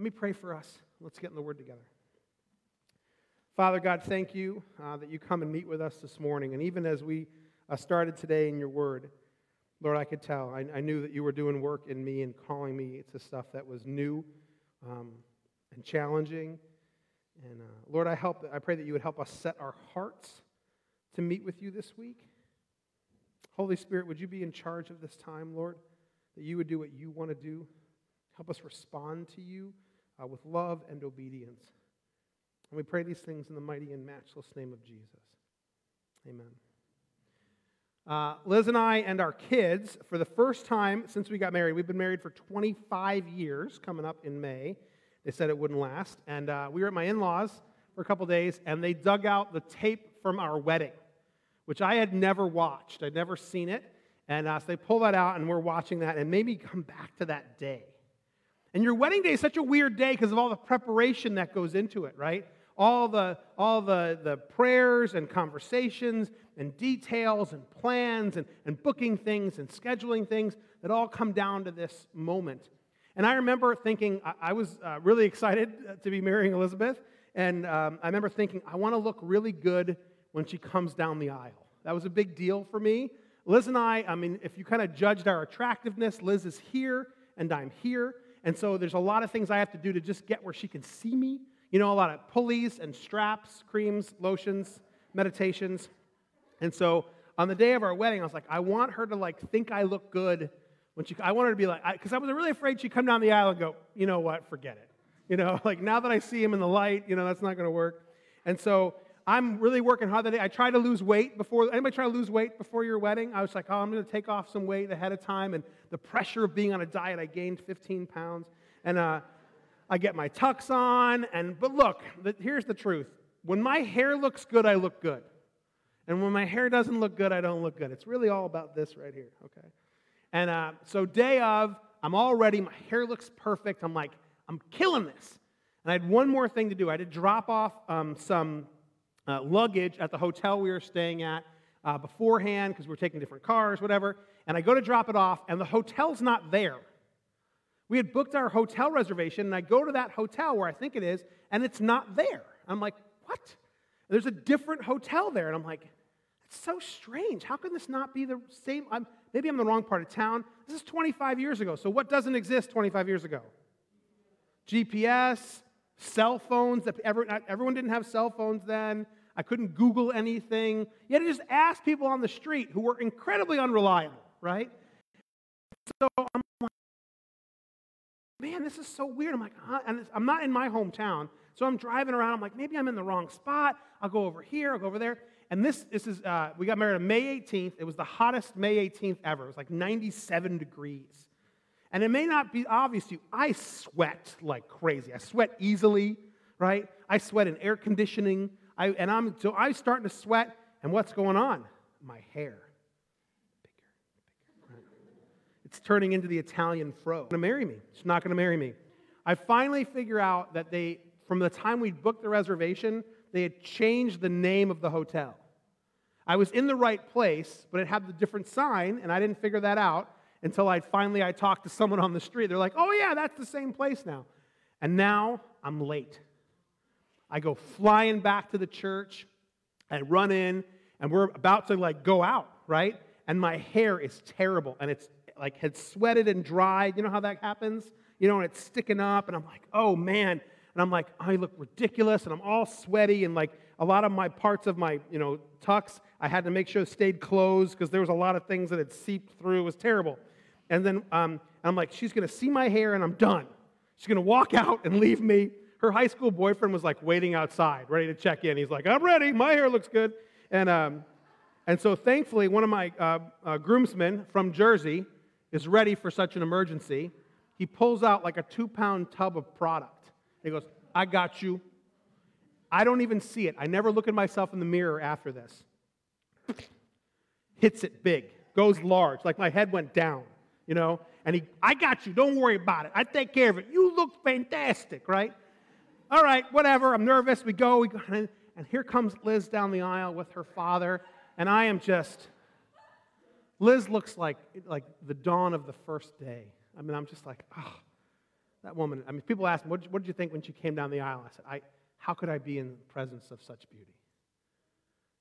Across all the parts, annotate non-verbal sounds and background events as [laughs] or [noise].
Let me pray for us. Let's get in the Word together. Father God, thank you uh, that you come and meet with us this morning. And even as we uh, started today in your Word, Lord, I could tell. I, I, knew that you were doing work in me and calling me to stuff that was new um, and challenging. And uh, Lord, I, help, I pray that you would help us set our hearts to meet with you this week. Holy Spirit, would you be in charge of this time, Lord? That you would do what you want to do. Help us respond to you uh, with love and obedience. And we pray these things in the mighty and matchless name of Jesus. Amen. Uh, Liz and I and our kids, for the first time since we got married, we've been married for 25 years, coming up in May. They said it wouldn't last. And uh, we were at my in laws for a couple days, and they dug out the tape from our wedding, which I had never watched. I'd never seen it. And uh, so they pull that out, and we're watching that, and made me come back to that day. And your wedding day is such a weird day because of all the preparation that goes into it, right? All the, all the, the prayers and conversations and details and plans and, and booking things and scheduling things that all come down to this moment. And I remember thinking, I, I was uh, really excited uh, to be marrying Elizabeth. And um, I remember thinking, I want to look really good when she comes down the aisle. That was a big deal for me. Liz and I, I mean, if you kind of judged our attractiveness, Liz is here and I'm here. And so there's a lot of things I have to do to just get where she can see me. You know, a lot of pulleys and straps, creams, lotions, meditations. And so on the day of our wedding, I was like, I want her to like think I look good when she. I want her to be like, because I, I, was really afraid she'd come down the aisle and go, you know what, forget it. You know, [laughs] like now that I see him in the light, you know, that's not going to work. And so I'm really working hard that day. I try to lose weight before. Anybody try to lose weight before your wedding? I was like, oh, I'm going to take off some weight ahead of time. And the pressure of being on a diet, I gained 15 pounds. And uh, I get my tux on. And but look, the, here's the truth: when my hair looks good, I look good. And when my hair doesn't look good, I don't look good. It's really all about this right here, okay? And uh, so, day of, I'm all ready. My hair looks perfect. I'm like, I'm killing this. And I had one more thing to do. I had to drop off um, some uh, luggage at the hotel we were staying at uh, beforehand because we are taking different cars, whatever. And I go to drop it off, and the hotel's not there. We had booked our hotel reservation, and I go to that hotel where I think it is, and it's not there. I'm like, what? There's a different hotel there. And I'm like, it's so strange. How can this not be the same? I'm, maybe I'm in the wrong part of town. This is 25 years ago. So, what doesn't exist 25 years ago? GPS, cell phones. Everyone didn't have cell phones then. I couldn't Google anything. You had to just ask people on the street who were incredibly unreliable, right? So I'm like, man, this is so weird. I'm like, huh? and I'm not in my hometown. So I'm driving around. I'm like, maybe I'm in the wrong spot. I'll go over here. I'll go over there. And this, this is, uh, we got married on May 18th. It was the hottest May 18th ever. It was like 97 degrees. And it may not be obvious to you, I sweat like crazy. I sweat easily, right? I sweat in air conditioning. I, and I'm, so I'm starting to sweat. And what's going on? My hair. Bigger, bigger. It's turning into the Italian fro. Going to marry me. She's not going to marry me. I finally figure out that they, from the time we booked the reservation, they had changed the name of the hotel. I was in the right place, but it had the different sign, and I didn't figure that out until I finally I talked to someone on the street. They're like, "Oh yeah, that's the same place now." And now I'm late. I go flying back to the church. I run in, and we're about to like go out, right? And my hair is terrible, and it's like had sweated and dried. You know how that happens? You know, and it's sticking up, and I'm like, "Oh man." And I'm like, I look ridiculous, and I'm all sweaty, and like a lot of my parts of my, you know, tux I had to make sure stayed closed because there was a lot of things that had seeped through. It was terrible. And then um, I'm like, she's going to see my hair and I'm done. She's going to walk out and leave me. Her high school boyfriend was like waiting outside, ready to check in. He's like, I'm ready. My hair looks good. And, um, and so thankfully, one of my uh, uh, groomsmen from Jersey is ready for such an emergency. He pulls out like a two pound tub of product. He goes, I got you. I don't even see it. I never look at myself in the mirror after this hits it big, goes large, like my head went down, you know? And he, I got you, don't worry about it. I take care of it. You look fantastic, right? All right, whatever. I'm nervous. We go, we go, and, here comes Liz down the aisle with her father, and I am just, Liz looks like, like the dawn of the first day. I mean, I'm just like, oh, that woman, I mean, people ask me, what did, what did you think when she came down the aisle? I said, I, how could I be in the presence of such beauty?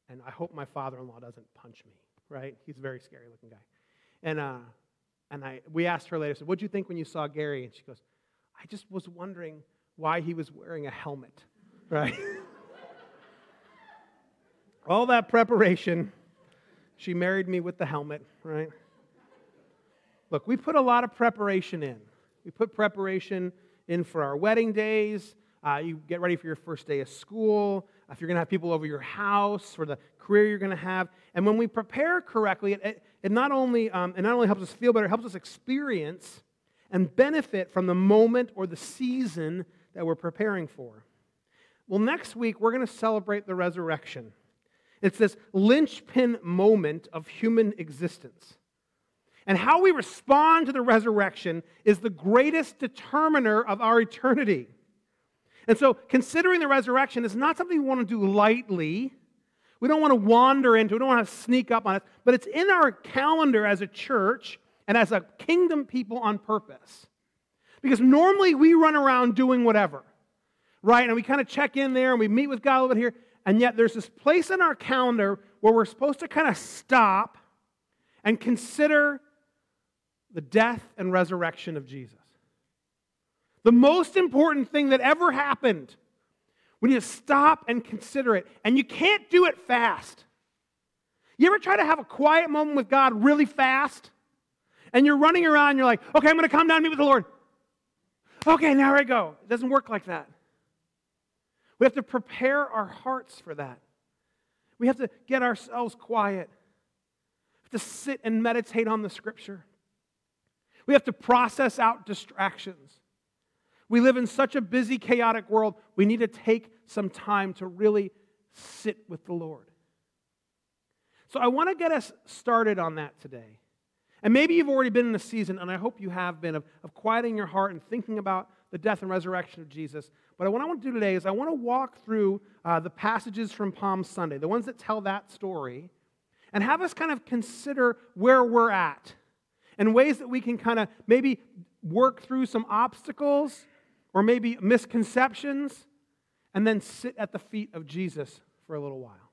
And I hope my father in law doesn't punch me, right? He's a very scary looking guy. And, uh, and I, we asked her later, I said, what did you think when you saw Gary? And she goes, I just was wondering why he was wearing a helmet, right? [laughs] All that preparation, she married me with the helmet, right? Look, we put a lot of preparation in. We put preparation in for our wedding days. Uh, you get ready for your first day of school. If you're going to have people over your house, for the career you're going to have. And when we prepare correctly, it, it, not, only, um, it not only helps us feel better, it helps us experience and benefit from the moment or the season that we're preparing for. Well, next week, we're going to celebrate the resurrection. It's this linchpin moment of human existence. And how we respond to the resurrection is the greatest determiner of our eternity. And so, considering the resurrection is not something we want to do lightly. We don't want to wander into, we don't want to sneak up on it, but it's in our calendar as a church and as a kingdom people on purpose. Because normally we run around doing whatever, right? And we kind of check in there and we meet with God a little bit here. And yet there's this place in our calendar where we're supposed to kind of stop and consider the death and resurrection of Jesus. The most important thing that ever happened. We need to stop and consider it. And you can't do it fast. You ever try to have a quiet moment with God really fast? And you're running around, you're like, okay, I'm going to come down and meet with the Lord. Okay, now I go. It doesn't work like that. We have to prepare our hearts for that. We have to get ourselves quiet. We have to sit and meditate on the scripture. We have to process out distractions. We live in such a busy, chaotic world. We need to take some time to really sit with the Lord. So I want to get us started on that today. And maybe you've already been in a season, and I hope you have been, of, of quieting your heart and thinking about the death and resurrection of Jesus. But what I want to do today is I want to walk through uh, the passages from Palm Sunday, the ones that tell that story, and have us kind of consider where we're at and ways that we can kind of maybe work through some obstacles or maybe misconceptions and then sit at the feet of Jesus for a little while.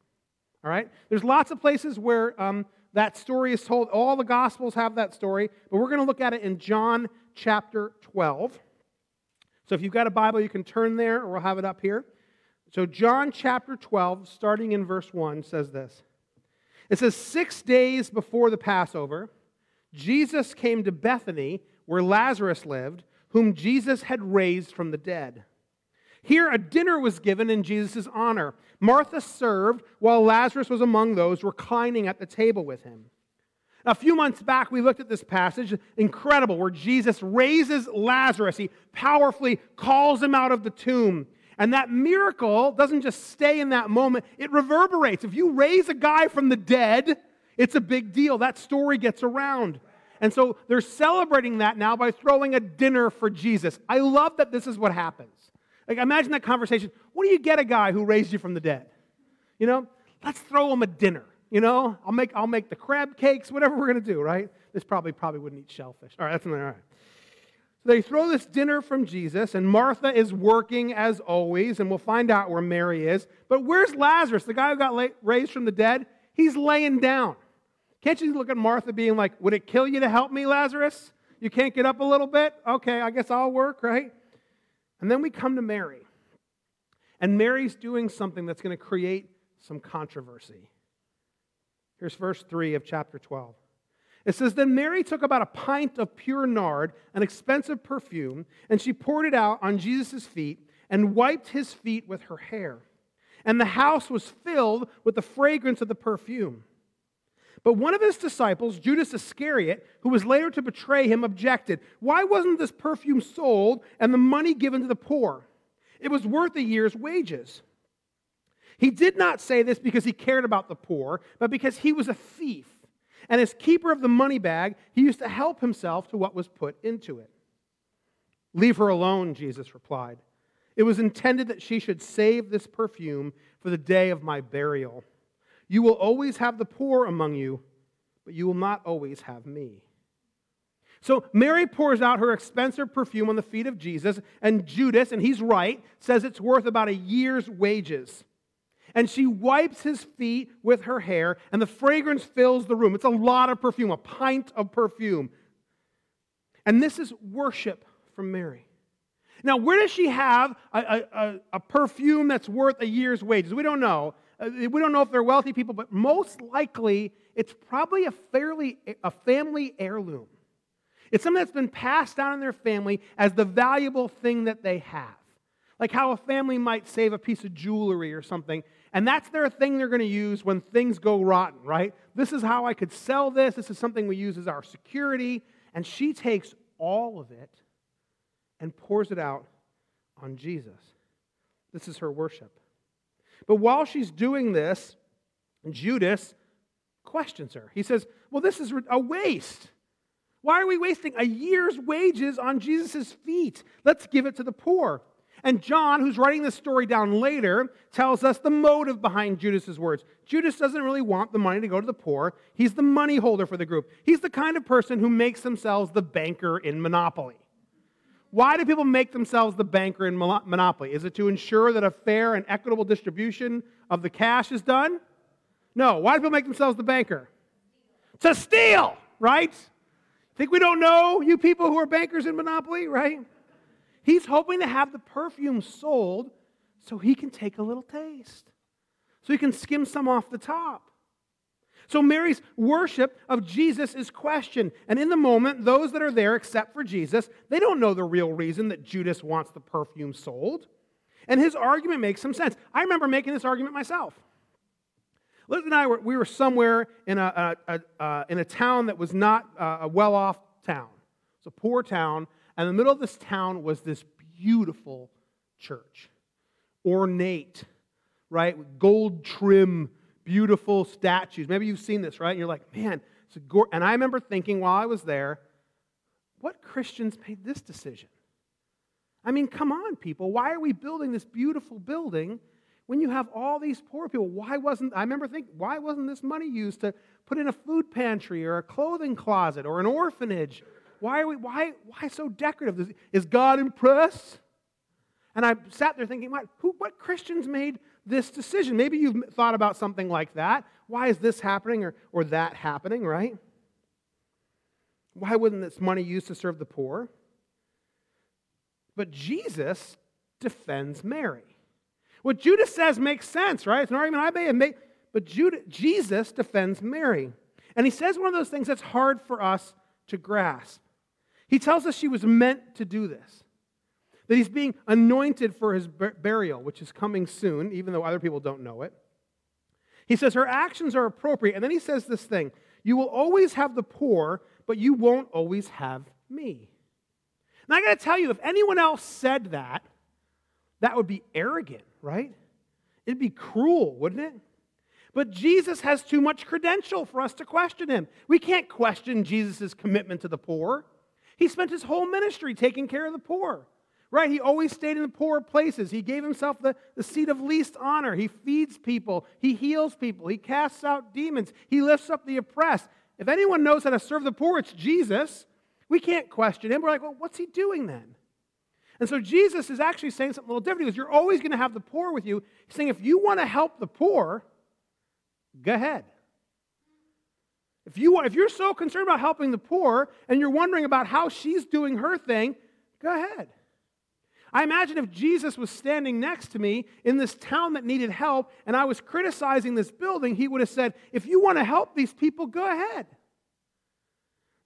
All right? There's lots of places where um, that story is told. All the Gospels have that story, but we're going to look at it in John chapter 12. So if you've got a Bible, you can turn there, or we'll have it up here. So, John chapter 12, starting in verse 1, says this It says, Six days before the Passover, Jesus came to Bethany, where Lazarus lived, whom Jesus had raised from the dead. Here, a dinner was given in Jesus' honor. Martha served, while Lazarus was among those reclining at the table with him. A few months back, we looked at this passage, incredible, where Jesus raises Lazarus. He powerfully calls him out of the tomb. And that miracle doesn't just stay in that moment, it reverberates. If you raise a guy from the dead, it's a big deal. That story gets around. And so they're celebrating that now by throwing a dinner for Jesus. I love that this is what happens. Like, imagine that conversation. What do you get a guy who raised you from the dead? You know, let's throw him a dinner. You know, I'll make, I'll make the crab cakes, whatever we're going to do, right? This probably probably wouldn't eat shellfish. All right, that's all right. So they throw this dinner from Jesus, and Martha is working as always, and we'll find out where Mary is. But where's Lazarus, the guy who got raised from the dead? He's laying down. Can't you look at Martha being like, Would it kill you to help me, Lazarus? You can't get up a little bit? Okay, I guess I'll work, right? And then we come to Mary. And Mary's doing something that's going to create some controversy. Here's verse 3 of chapter 12. It says, Then Mary took about a pint of pure nard, an expensive perfume, and she poured it out on Jesus' feet and wiped his feet with her hair. And the house was filled with the fragrance of the perfume. But one of his disciples, Judas Iscariot, who was later to betray him, objected Why wasn't this perfume sold and the money given to the poor? It was worth a year's wages. He did not say this because he cared about the poor, but because he was a thief. And as keeper of the money bag, he used to help himself to what was put into it. Leave her alone, Jesus replied. It was intended that she should save this perfume for the day of my burial. You will always have the poor among you, but you will not always have me. So Mary pours out her expensive perfume on the feet of Jesus, and Judas, and he's right, says it's worth about a year's wages. And she wipes his feet with her hair, and the fragrance fills the room. It's a lot of perfume, a pint of perfume. And this is worship from Mary. Now, where does she have a, a, a perfume that's worth a year's wages? We don't know. Uh, we don't know if they're wealthy people, but most likely it's probably a fairly a family heirloom. It's something that's been passed down in their family as the valuable thing that they have. Like how a family might save a piece of jewelry or something, and that's their thing they're going to use when things go rotten, right? This is how I could sell this. This is something we use as our security. And she takes all of it and pours it out on Jesus. This is her worship. But while she's doing this, Judas questions her. He says, Well, this is a waste. Why are we wasting a year's wages on Jesus' feet? Let's give it to the poor. And John, who's writing this story down later, tells us the motive behind Judas's words. Judas doesn't really want the money to go to the poor. He's the money holder for the group. He's the kind of person who makes themselves the banker in Monopoly. Why do people make themselves the banker in Monopoly? Is it to ensure that a fair and equitable distribution of the cash is done? No. Why do people make themselves the banker? To steal, right? Think we don't know you people who are bankers in Monopoly, right? He's hoping to have the perfume sold so he can take a little taste, so he can skim some off the top. So Mary's worship of Jesus is questioned. And in the moment, those that are there, except for Jesus, they don't know the real reason that Judas wants the perfume sold. And his argument makes some sense. I remember making this argument myself. Liz and I were, we were somewhere in a, a, a uh, in a town that was not uh, a well off town. It's a poor town. And in the middle of this town was this beautiful church, ornate, right? Gold trim, beautiful statues. Maybe you've seen this, right? And you're like, man, it's a go-. And I remember thinking while I was there, what Christians made this decision? I mean, come on, people. Why are we building this beautiful building when you have all these poor people, why wasn't, I remember thinking, why wasn't this money used to put in a food pantry or a clothing closet or an orphanage? Why are we, why, why so decorative? Is God impressed? And I sat there thinking, what, who, what Christians made this decision? Maybe you've thought about something like that. Why is this happening or, or that happening, right? Why wouldn't this money used to serve the poor? But Jesus defends Mary. What Judas says makes sense, right? It's an argument I may have made. But Judas, Jesus defends Mary. And he says one of those things that's hard for us to grasp. He tells us she was meant to do this, that he's being anointed for his burial, which is coming soon, even though other people don't know it. He says her actions are appropriate. And then he says this thing You will always have the poor, but you won't always have me. And I got to tell you, if anyone else said that, that would be arrogant, right? It'd be cruel, wouldn't it? But Jesus has too much credential for us to question him. We can't question Jesus' commitment to the poor. He spent his whole ministry taking care of the poor, right? He always stayed in the poor places. He gave himself the, the seat of least honor. He feeds people, he heals people, he casts out demons, he lifts up the oppressed. If anyone knows how to serve the poor, it's Jesus. We can't question him. We're like, well, what's he doing then? And so Jesus is actually saying something a little different because you're always going to have the poor with you. He's saying if you want to help the poor, go ahead. If, you, if you're so concerned about helping the poor and you're wondering about how she's doing her thing, go ahead. I imagine if Jesus was standing next to me in this town that needed help and I was criticizing this building, he would have said, If you want to help these people, go ahead.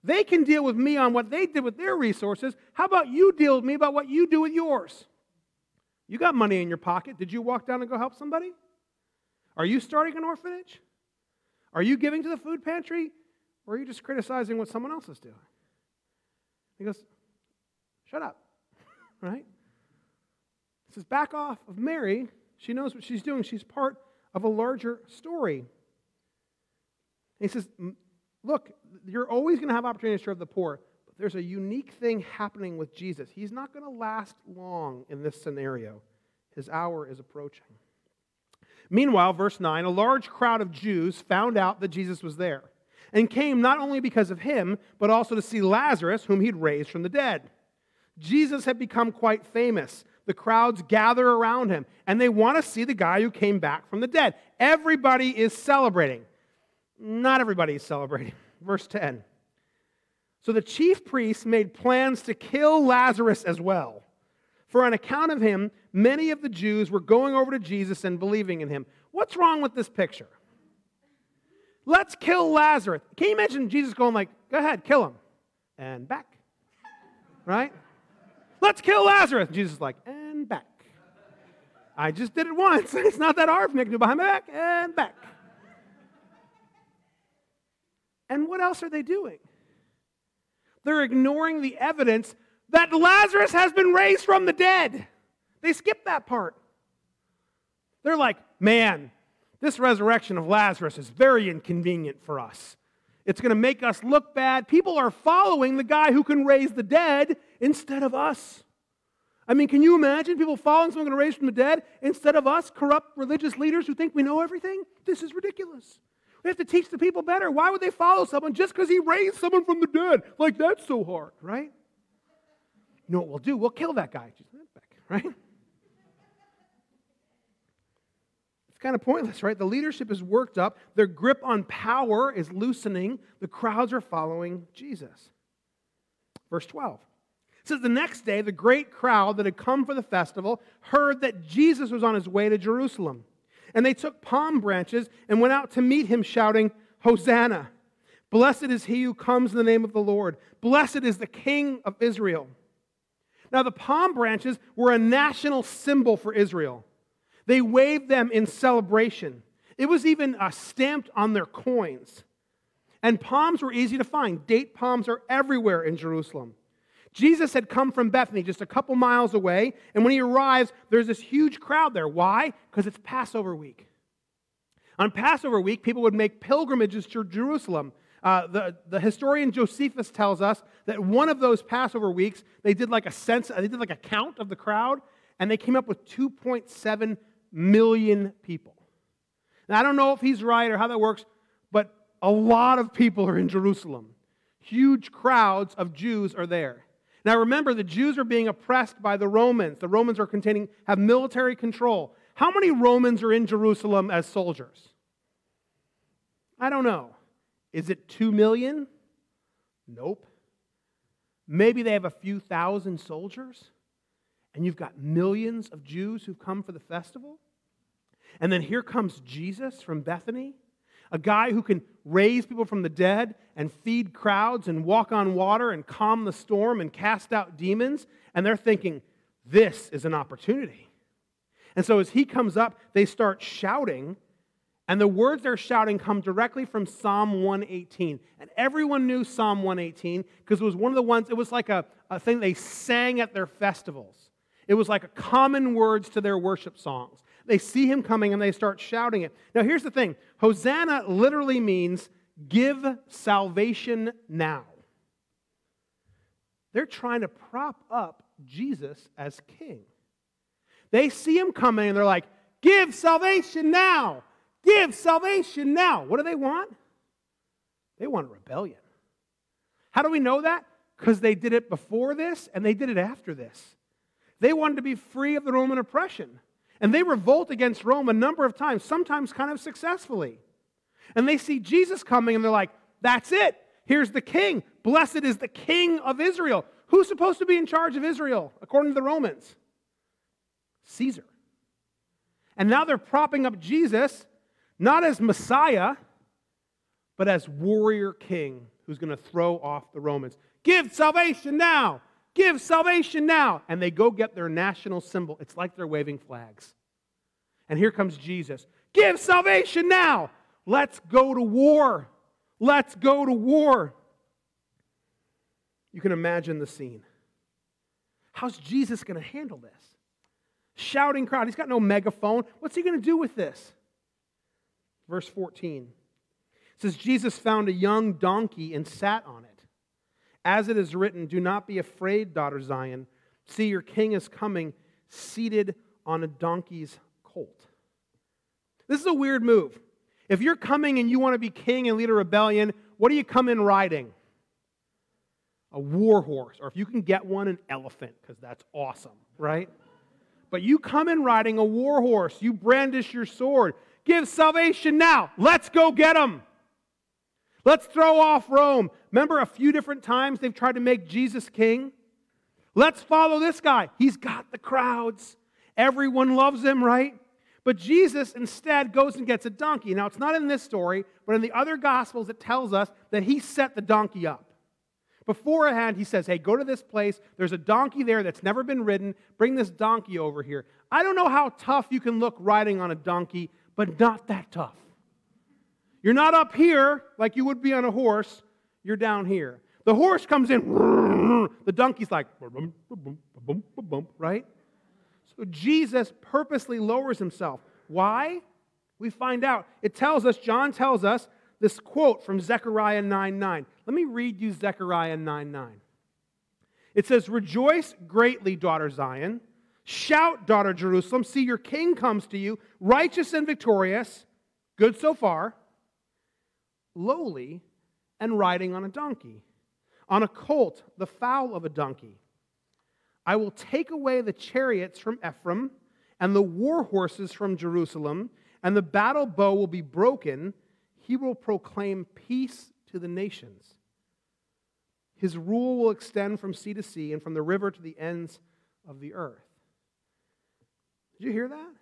They can deal with me on what they did with their resources. How about you deal with me about what you do with yours? You got money in your pocket. Did you walk down and go help somebody? Are you starting an orphanage? Are you giving to the food pantry? Or are you just criticizing what someone else is doing? He goes, Shut up. [laughs] right? He says, Back off of Mary. She knows what she's doing. She's part of a larger story. And he says, Look, you're always going to have opportunity to serve the poor, but there's a unique thing happening with Jesus. He's not going to last long in this scenario. His hour is approaching. Meanwhile, verse 9, a large crowd of Jews found out that Jesus was there. and came not only because of him, but also to see Lazarus, whom he'd raised from the dead. Jesus had become quite famous. The crowds gather around him, and they want to see the guy who came back from the dead. Everybody is celebrating. Not everybody is celebrating. [laughs] Verse 10. So the chief priests made plans to kill Lazarus as well. For on account of him, many of the Jews were going over to Jesus and believing in him. What's wrong with this picture? Let's kill Lazarus. Can you imagine Jesus going like, go ahead, kill him. And back. Right? Let's kill Lazarus. Jesus is like, and back. I just did it once. [laughs] It's not that hard for me to do behind my back and back. And what else are they doing? They're ignoring the evidence that Lazarus has been raised from the dead. They skip that part. They're like, man, this resurrection of Lazarus is very inconvenient for us. It's going to make us look bad. People are following the guy who can raise the dead instead of us. I mean, can you imagine people following someone going to raise from the dead instead of us, corrupt religious leaders who think we know everything? This is ridiculous. We have to teach the people better. Why would they follow someone just because he raised someone from the dead? Like, that's so hard, right? You know what we'll do? We'll kill that guy. Right? It's kind of pointless, right? The leadership is worked up, their grip on power is loosening, the crowds are following Jesus. Verse 12 it says, The next day, the great crowd that had come for the festival heard that Jesus was on his way to Jerusalem. And they took palm branches and went out to meet him, shouting, Hosanna! Blessed is he who comes in the name of the Lord. Blessed is the King of Israel. Now, the palm branches were a national symbol for Israel. They waved them in celebration. It was even uh, stamped on their coins. And palms were easy to find. Date palms are everywhere in Jerusalem. Jesus had come from Bethany, just a couple miles away, and when he arrives, there's this huge crowd there. Why? Because it's Passover week. On Passover week, people would make pilgrimages to Jerusalem. Uh, the, the historian Josephus tells us that one of those Passover weeks, they did like a sense, they did like a count of the crowd, and they came up with 2.7 million people. Now, I don't know if he's right or how that works, but a lot of people are in Jerusalem. Huge crowds of Jews are there. Now remember, the Jews are being oppressed by the Romans. The Romans are containing, have military control. How many Romans are in Jerusalem as soldiers? I don't know. Is it two million? Nope. Maybe they have a few thousand soldiers and you've got millions of Jews who've come for the festival. And then here comes Jesus from Bethany, a guy who can raise people from the dead and feed crowds and walk on water and calm the storm and cast out demons. And they're thinking, this is an opportunity. And so as he comes up, they start shouting. And the words they're shouting come directly from Psalm 118. And everyone knew Psalm 118 because it was one of the ones, it was like a, a thing they sang at their festivals. It was like common words to their worship songs. They see him coming and they start shouting it. Now, here's the thing Hosanna literally means give salvation now. They're trying to prop up Jesus as king. They see him coming and they're like, give salvation now. Give salvation now. What do they want? They want rebellion. How do we know that? Because they did it before this and they did it after this. They wanted to be free of the Roman oppression. And they revolt against Rome a number of times, sometimes kind of successfully. And they see Jesus coming and they're like, that's it. Here's the king. Blessed is the king of Israel. Who's supposed to be in charge of Israel, according to the Romans? Caesar. And now they're propping up Jesus, not as Messiah, but as warrior king who's going to throw off the Romans. Give salvation now. Give salvation now. And they go get their national symbol. It's like they're waving flags. And here comes Jesus. Give salvation now. Let's go to war. Let's go to war. You can imagine the scene. How's Jesus going to handle this? Shouting crowd. He's got no megaphone. What's he going to do with this? Verse 14 it says, Jesus found a young donkey and sat on it. As it is written, Do not be afraid, daughter Zion. See, your king is coming, seated on a donkey's colt. This is a weird move. If you're coming and you want to be king and lead a rebellion, what do you come in riding? A war horse, or if you can get one, an elephant, because that's awesome, right? But you come in riding a war horse, you brandish your sword. Give salvation now. Let's go get them. Let's throw off Rome. Remember a few different times they've tried to make Jesus king? Let's follow this guy. He's got the crowds. Everyone loves him, right? But Jesus instead goes and gets a donkey. Now, it's not in this story, but in the other Gospels, it tells us that he set the donkey up. Beforehand, he says, Hey, go to this place. There's a donkey there that's never been ridden. Bring this donkey over here. I don't know how tough you can look riding on a donkey, but not that tough. You're not up here like you would be on a horse, you're down here. The horse comes in, [laughs] the donkey's like, right? So Jesus purposely lowers himself. Why? We find out. It tells us, John tells us, this quote from Zechariah 9 9. Let me read you Zechariah 9 9. It says, Rejoice greatly, daughter Zion. Shout, daughter Jerusalem. See, your king comes to you, righteous and victorious, good so far, lowly, and riding on a donkey, on a colt, the foal of a donkey. I will take away the chariots from Ephraim and the war horses from Jerusalem, and the battle bow will be broken. He will proclaim peace to the nations. His rule will extend from sea to sea and from the river to the ends of the earth. Did you hear that?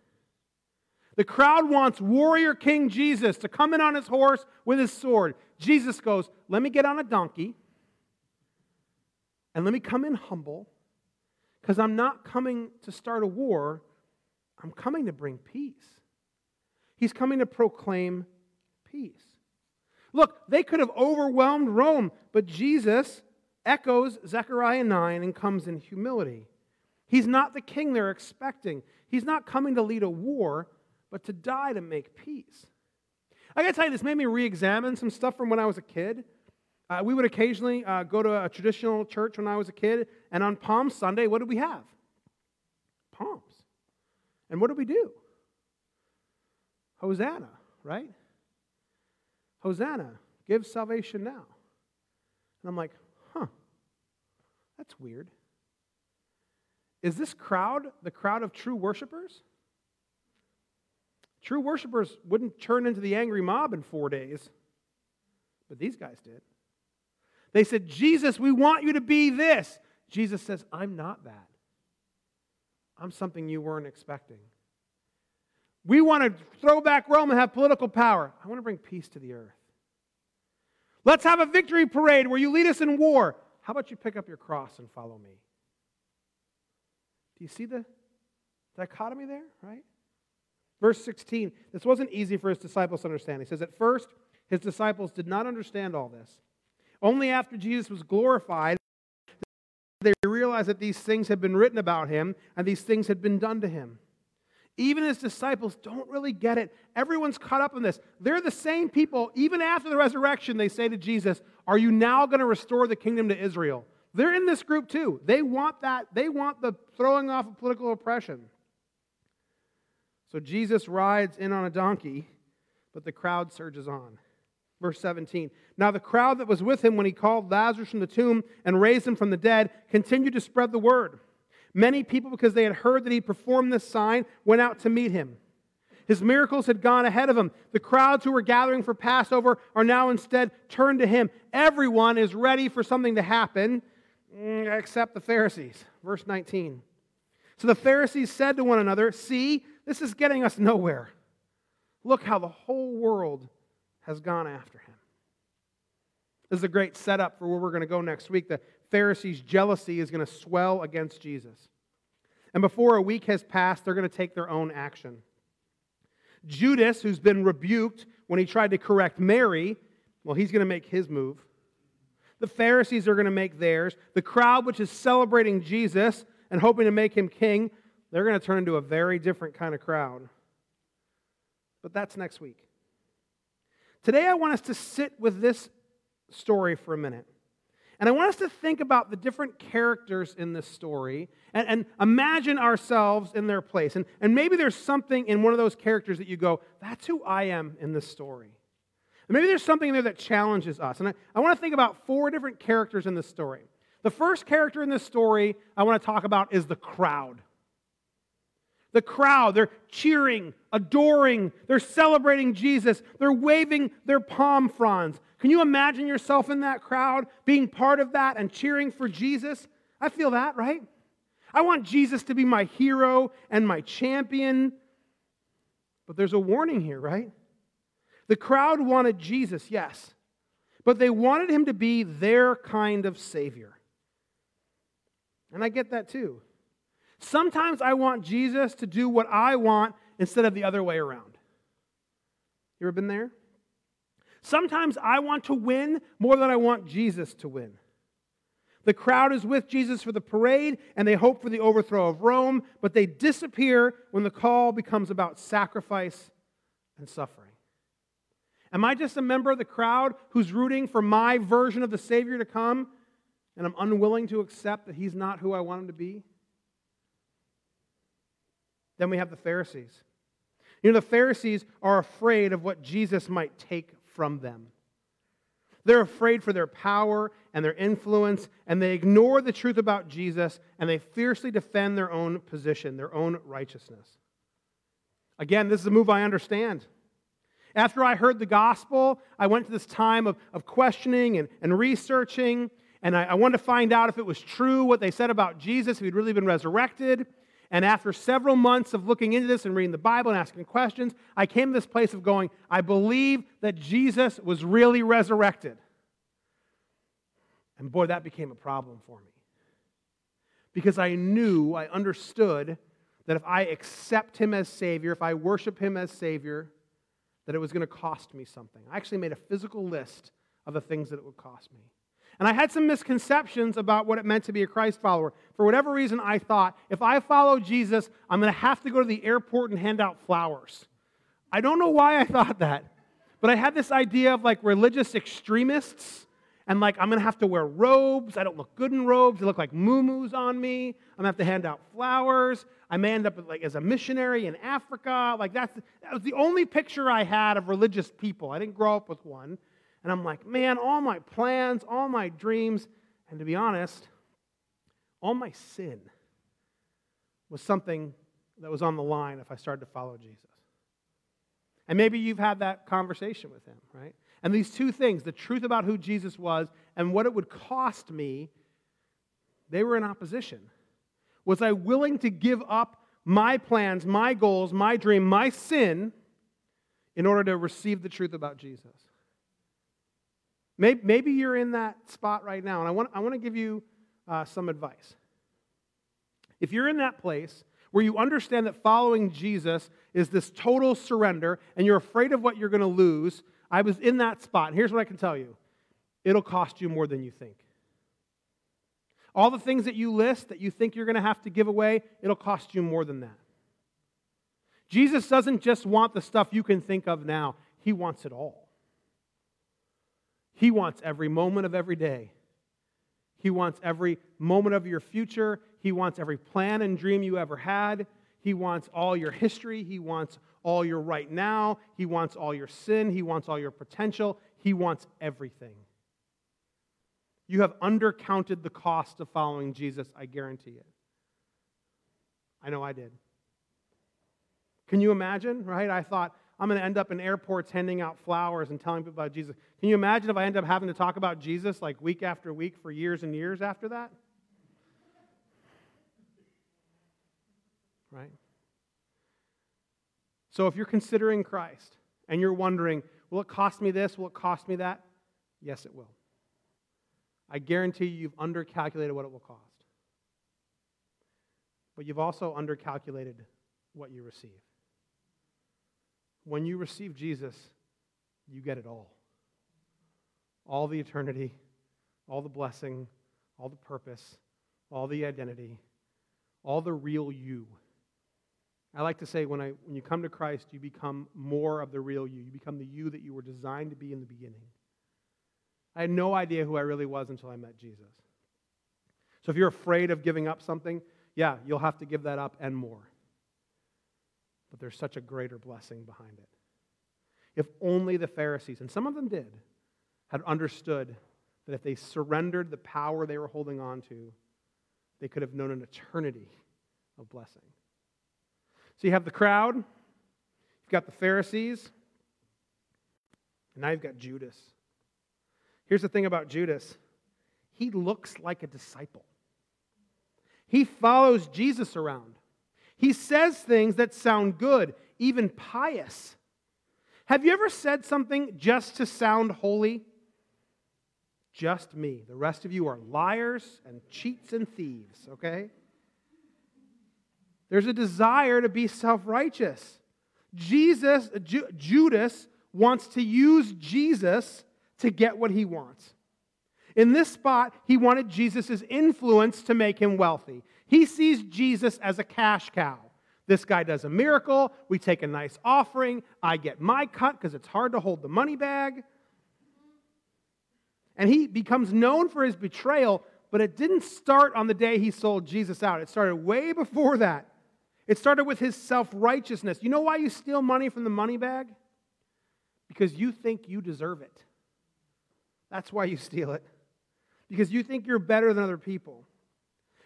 The crowd wants warrior King Jesus to come in on his horse with his sword. Jesus goes, Let me get on a donkey and let me come in humble because I'm not coming to start a war, I'm coming to bring peace. He's coming to proclaim peace. Look, they could have overwhelmed Rome, but Jesus echoes Zechariah 9 and comes in humility. He's not the king they're expecting. He's not coming to lead a war, but to die to make peace. I gotta tell you, this made me re examine some stuff from when I was a kid. Uh, we would occasionally uh, go to a traditional church when I was a kid, and on Palm Sunday, what did we have? Palms. And what did we do? Hosanna, right? Hosanna, give salvation now. And I'm like, huh, that's weird. Is this crowd the crowd of true worshipers? True worshipers wouldn't turn into the angry mob in four days, but these guys did. They said, Jesus, we want you to be this. Jesus says, I'm not that. I'm something you weren't expecting. We want to throw back Rome and have political power. I want to bring peace to the earth. Let's have a victory parade where you lead us in war. How about you pick up your cross and follow me? Do you see the dichotomy there, right? Verse 16, this wasn't easy for his disciples to understand. He says, At first, his disciples did not understand all this. Only after Jesus was glorified, they realized that these things had been written about him and these things had been done to him. Even his disciples don't really get it. Everyone's caught up in this. They're the same people, even after the resurrection, they say to Jesus, Are you now going to restore the kingdom to Israel? They're in this group too. They want that. They want the throwing off of political oppression. So Jesus rides in on a donkey, but the crowd surges on. Verse 17. Now, the crowd that was with him when he called Lazarus from the tomb and raised him from the dead continued to spread the word. Many people, because they had heard that he performed this sign, went out to meet him. His miracles had gone ahead of him. The crowds who were gathering for Passover are now instead turned to him. Everyone is ready for something to happen, mm, except the Pharisees. Verse 19. So the Pharisees said to one another, See, this is getting us nowhere. Look how the whole world has gone after him. This is a great setup for where we're going to go next week. The Pharisees' jealousy is going to swell against Jesus. And before a week has passed, they're going to take their own action. Judas, who's been rebuked when he tried to correct Mary, well, he's going to make his move. The Pharisees are going to make theirs. The crowd, which is celebrating Jesus and hoping to make him king, they're going to turn into a very different kind of crowd. But that's next week. Today, I want us to sit with this story for a minute. And I want us to think about the different characters in this story and, and, imagine ourselves in their place. And, and maybe there's something in one of those characters that you go, that's who I am in this story. And maybe there's something there that challenges us. And I, I want to think about four different characters in this story. The first character in this story I want to talk about is the crowd. The crowd, they're cheering, adoring, they're celebrating Jesus, they're waving their palm fronds. Can you imagine yourself in that crowd, being part of that and cheering for Jesus? I feel that, right? I want Jesus to be my hero and my champion. But there's a warning here, right? The crowd wanted Jesus, yes, but they wanted him to be their kind of Savior. And I get that too. Sometimes I want Jesus to do what I want instead of the other way around. You ever been there? Sometimes I want to win more than I want Jesus to win. The crowd is with Jesus for the parade and they hope for the overthrow of Rome, but they disappear when the call becomes about sacrifice and suffering. Am I just a member of the crowd who's rooting for my version of the Savior to come and I'm unwilling to accept that he's not who I want him to be? Then we have the Pharisees. You know, the Pharisees are afraid of what Jesus might take from them. They're afraid for their power and their influence, and they ignore the truth about Jesus and they fiercely defend their own position, their own righteousness. Again, this is a move I understand. After I heard the gospel, I went to this time of, of questioning and, and researching, and I, I wanted to find out if it was true what they said about Jesus, if he'd really been resurrected. And after several months of looking into this and reading the Bible and asking questions, I came to this place of going, I believe that Jesus was really resurrected. And boy, that became a problem for me. Because I knew, I understood that if I accept him as Savior, if I worship him as Savior, that it was going to cost me something. I actually made a physical list of the things that it would cost me. And I had some misconceptions about what it meant to be a Christ follower. For whatever reason, I thought if I follow Jesus, I'm going to have to go to the airport and hand out flowers. I don't know why I thought that, but I had this idea of like religious extremists. And like, I'm gonna have to wear robes. I don't look good in robes. They look like moo on me. I'm gonna have to hand out flowers. I may end up like as a missionary in Africa. Like that's that was the only picture I had of religious people. I didn't grow up with one. And I'm like, man, all my plans, all my dreams, and to be honest, all my sin was something that was on the line if I started to follow Jesus. And maybe you've had that conversation with him, right? And these two things, the truth about who Jesus was and what it would cost me, they were in opposition. Was I willing to give up my plans, my goals, my dream, my sin in order to receive the truth about Jesus? Maybe, maybe you're in that spot right now, and I want, I want to give you uh, some advice. If you're in that place where you understand that following Jesus is this total surrender and you're afraid of what you're going to lose, I was in that spot. And here's what I can tell you it'll cost you more than you think. All the things that you list that you think you're going to have to give away, it'll cost you more than that. Jesus doesn't just want the stuff you can think of now, He wants it all. He wants every moment of every day. He wants every moment of your future. He wants every plan and dream you ever had. He wants all your history. He wants all your right now. He wants all your sin. He wants all your potential. He wants everything. You have undercounted the cost of following Jesus, I guarantee it. I know I did. Can you imagine, right? I thought, I'm going to end up in airports handing out flowers and telling people about Jesus. Can you imagine if I end up having to talk about Jesus like week after week for years and years after that? Right? So if you're considering Christ and you're wondering, will it cost me this? Will it cost me that? Yes, it will. I guarantee you, you've undercalculated what it will cost. But you've also undercalculated what you receive. When you receive Jesus, you get it all all the eternity, all the blessing, all the purpose, all the identity, all the real you. I like to say when, I, when you come to Christ, you become more of the real you. You become the you that you were designed to be in the beginning. I had no idea who I really was until I met Jesus. So if you're afraid of giving up something, yeah, you'll have to give that up and more. But there's such a greater blessing behind it. if only the Pharisees, and some of them did, had understood that if they surrendered the power they were holding on to, they could have known an eternity of blessing. So you have the crowd, you've got the Pharisees, and now you've got Judas. Here's the thing about Judas he looks like a disciple. He follows Jesus around. He says things that sound good, even pious. Have you ever said something just to sound holy? Just me. The rest of you are liars and cheats and thieves, okay? There's a desire to be self righteous. Jesus, Ju- Judas wants to use Jesus to get what he wants. In this spot, he wanted Jesus' influence to make him wealthy. He sees Jesus as a cash cow. This guy does a miracle. We take a nice offering. I get my cut because it's hard to hold the money bag. And he becomes known for his betrayal, but it didn't start on the day he sold Jesus out. It started way before that. It started with his self righteousness. You know why you steal money from the money bag? Because you think you deserve it. That's why you steal it. Because you think you're better than other people.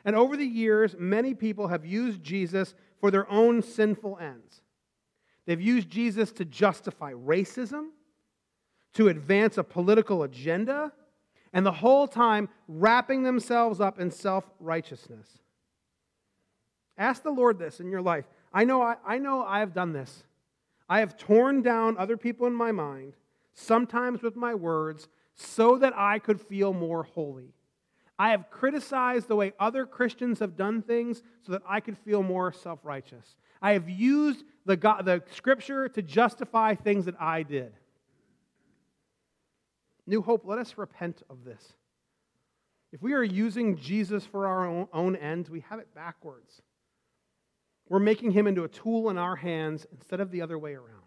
And over the years, many people have used Jesus for their own sinful ends. They've used Jesus to justify racism, to advance a political agenda, and the whole time wrapping themselves up in self righteousness. Ask the Lord this in your life. I know I, I know I have done this. I have torn down other people in my mind, sometimes with my words, so that I could feel more holy. I have criticized the way other Christians have done things so that I could feel more self righteous. I have used the, God, the scripture to justify things that I did. New Hope, let us repent of this. If we are using Jesus for our own, own ends, we have it backwards. We're making him into a tool in our hands instead of the other way around.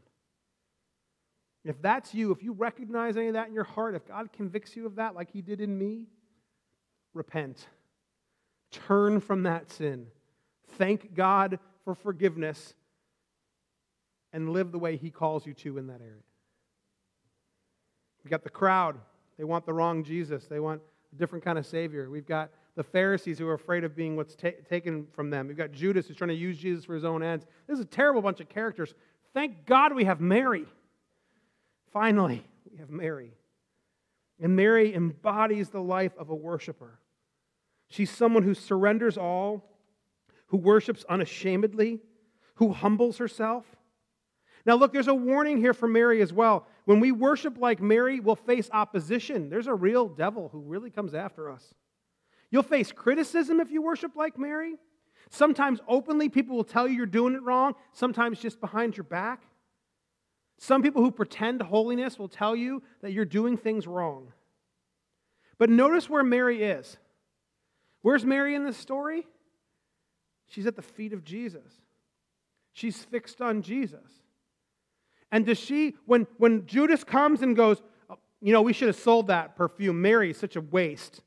If that's you, if you recognize any of that in your heart, if God convicts you of that like he did in me, repent. Turn from that sin. Thank God for forgiveness and live the way he calls you to in that area. We've got the crowd. They want the wrong Jesus. They want a different kind of Savior. We've got the Pharisees who are afraid of being what's ta- taken from them. We've got Judas who's trying to use Jesus for his own ends. This is a terrible bunch of characters. Thank God we have Mary. Finally, we have Mary. And Mary embodies the life of a worshiper. She's someone who surrenders all, who worships unashamedly, who humbles herself. Now, look, there's a warning here for Mary as well. When we worship like Mary, we'll face opposition. There's a real devil who really comes after us. You'll face criticism if you worship like Mary. Sometimes openly, people will tell you you're doing it wrong, sometimes just behind your back. Some people who pretend holiness will tell you that you're doing things wrong. But notice where Mary is. Where's Mary in this story? She's at the feet of Jesus. She's fixed on Jesus. And does she, when, when Judas comes and goes, oh, you know, we should have sold that perfume. Mary is such a waste.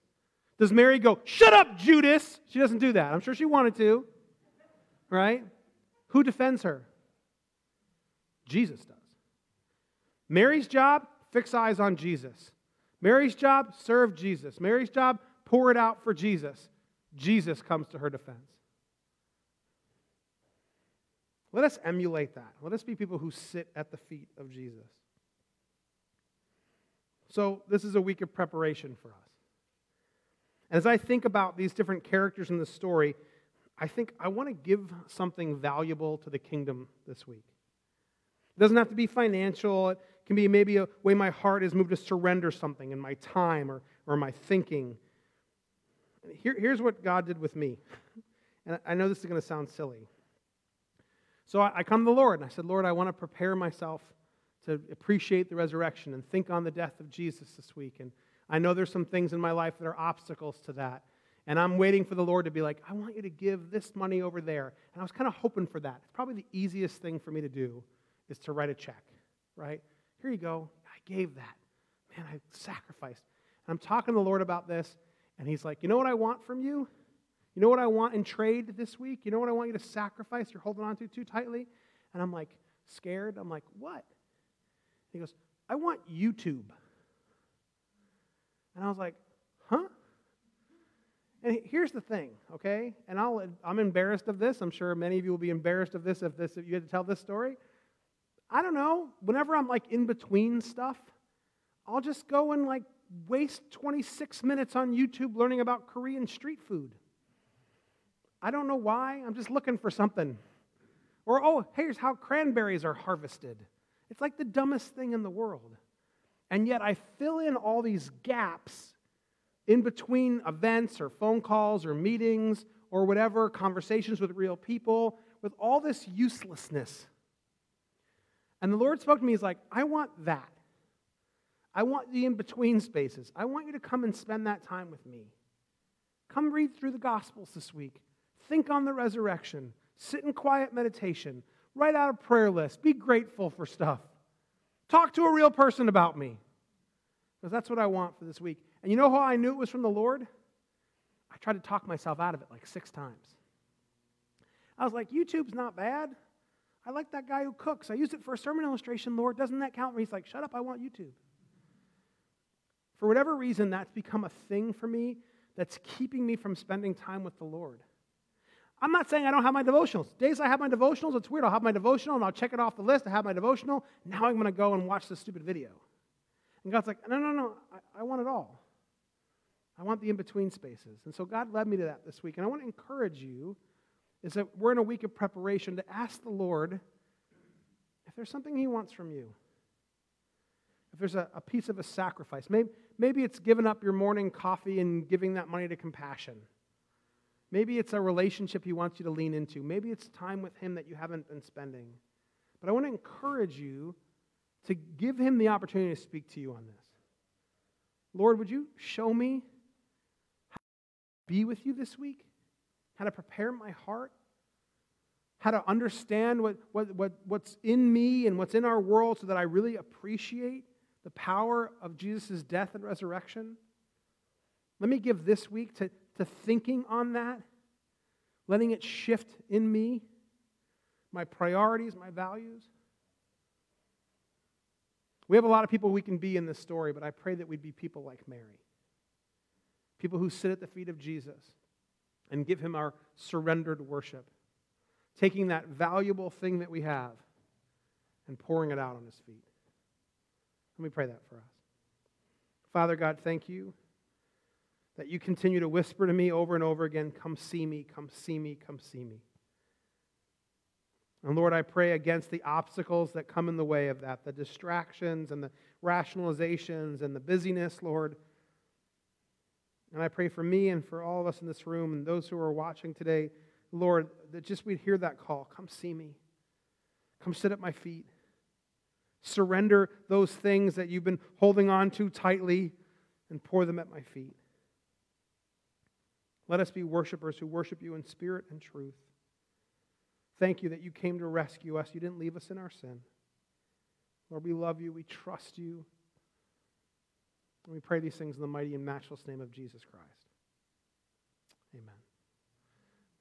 Does Mary go, shut up, Judas? She doesn't do that. I'm sure she wanted to, right? Who defends her? Jesus does. Mary's job, fix eyes on Jesus. Mary's job, serve Jesus. Mary's job, pour it out for Jesus. Jesus comes to her defense. Let us emulate that. Let us be people who sit at the feet of Jesus. So, this is a week of preparation for us. As I think about these different characters in the story, I think I want to give something valuable to the kingdom this week. It doesn't have to be financial, can be maybe a way my heart is moved to surrender something in my time or, or my thinking. Here, here's what God did with me. And I know this is going to sound silly. So I, I come to the Lord and I said, Lord, I want to prepare myself to appreciate the resurrection and think on the death of Jesus this week. And I know there's some things in my life that are obstacles to that. And I'm waiting for the Lord to be like, I want you to give this money over there. And I was kind of hoping for that. It's probably the easiest thing for me to do is to write a check, right? Here you go. I gave that. Man, I sacrificed. And I'm talking to the Lord about this, and He's like, You know what I want from you? You know what I want in trade this week? You know what I want you to sacrifice? You're holding on to too tightly? And I'm like, scared. I'm like, What? He goes, I want YouTube. And I was like, huh? And here's the thing, okay? And I'll, I'm embarrassed of this. I'm sure many of you will be embarrassed of this if, this if you had to tell this story. I don't know. Whenever I'm like in between stuff, I'll just go and like waste 26 minutes on YouTube learning about Korean street food. I don't know why. I'm just looking for something. Or, oh, here's how cranberries are harvested. It's like the dumbest thing in the world. And yet I fill in all these gaps in between events or phone calls or meetings or whatever, conversations with real people, with all this uselessness. And the Lord spoke to me, He's like, I want that. I want the in between spaces. I want you to come and spend that time with me. Come read through the Gospels this week. Think on the resurrection. Sit in quiet meditation. Write out a prayer list. Be grateful for stuff. Talk to a real person about me. Because that's what I want for this week. And you know how I knew it was from the Lord? I tried to talk myself out of it like six times. I was like, YouTube's not bad. I like that guy who cooks. I used it for a sermon illustration, Lord. Doesn't that count? He's like, shut up, I want YouTube. For whatever reason, that's become a thing for me that's keeping me from spending time with the Lord. I'm not saying I don't have my devotionals. Days I have my devotionals, it's weird. I'll have my devotional and I'll check it off the list. I have my devotional. Now I'm going to go and watch this stupid video. And God's like, no, no, no, I, I want it all. I want the in between spaces. And so God led me to that this week. And I want to encourage you is that we're in a week of preparation to ask the Lord if there's something He wants from you. If there's a, a piece of a sacrifice, maybe, maybe it's giving up your morning coffee and giving that money to compassion. Maybe it's a relationship He wants you to lean into. Maybe it's time with Him that you haven't been spending. But I want to encourage you to give Him the opportunity to speak to you on this. Lord, would you show me how to be with you this week? How to prepare my heart? How to understand what, what, what, what's in me and what's in our world so that I really appreciate the power of Jesus' death and resurrection? Let me give this week to, to thinking on that, letting it shift in me, my priorities, my values. We have a lot of people we can be in this story, but I pray that we'd be people like Mary. People who sit at the feet of Jesus and give him our surrendered worship, taking that valuable thing that we have and pouring it out on his feet. Let me pray that for us. Father God, thank you that you continue to whisper to me over and over again, Come see me, come see me, come see me. And Lord, I pray against the obstacles that come in the way of that, the distractions and the rationalizations and the busyness, Lord. And I pray for me and for all of us in this room and those who are watching today, Lord, that just we'd hear that call. Come see me. Come sit at my feet. Surrender those things that you've been holding on to tightly and pour them at my feet. Let us be worshipers who worship you in spirit and truth. Thank you that you came to rescue us. You didn't leave us in our sin. Lord, we love you. We trust you. And we pray these things in the mighty and matchless name of Jesus Christ. Amen.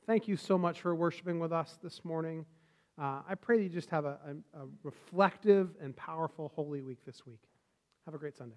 Thank you so much for worshiping with us this morning. Uh, I pray that you just have a, a, a reflective and powerful Holy Week this week. Have a great Sunday.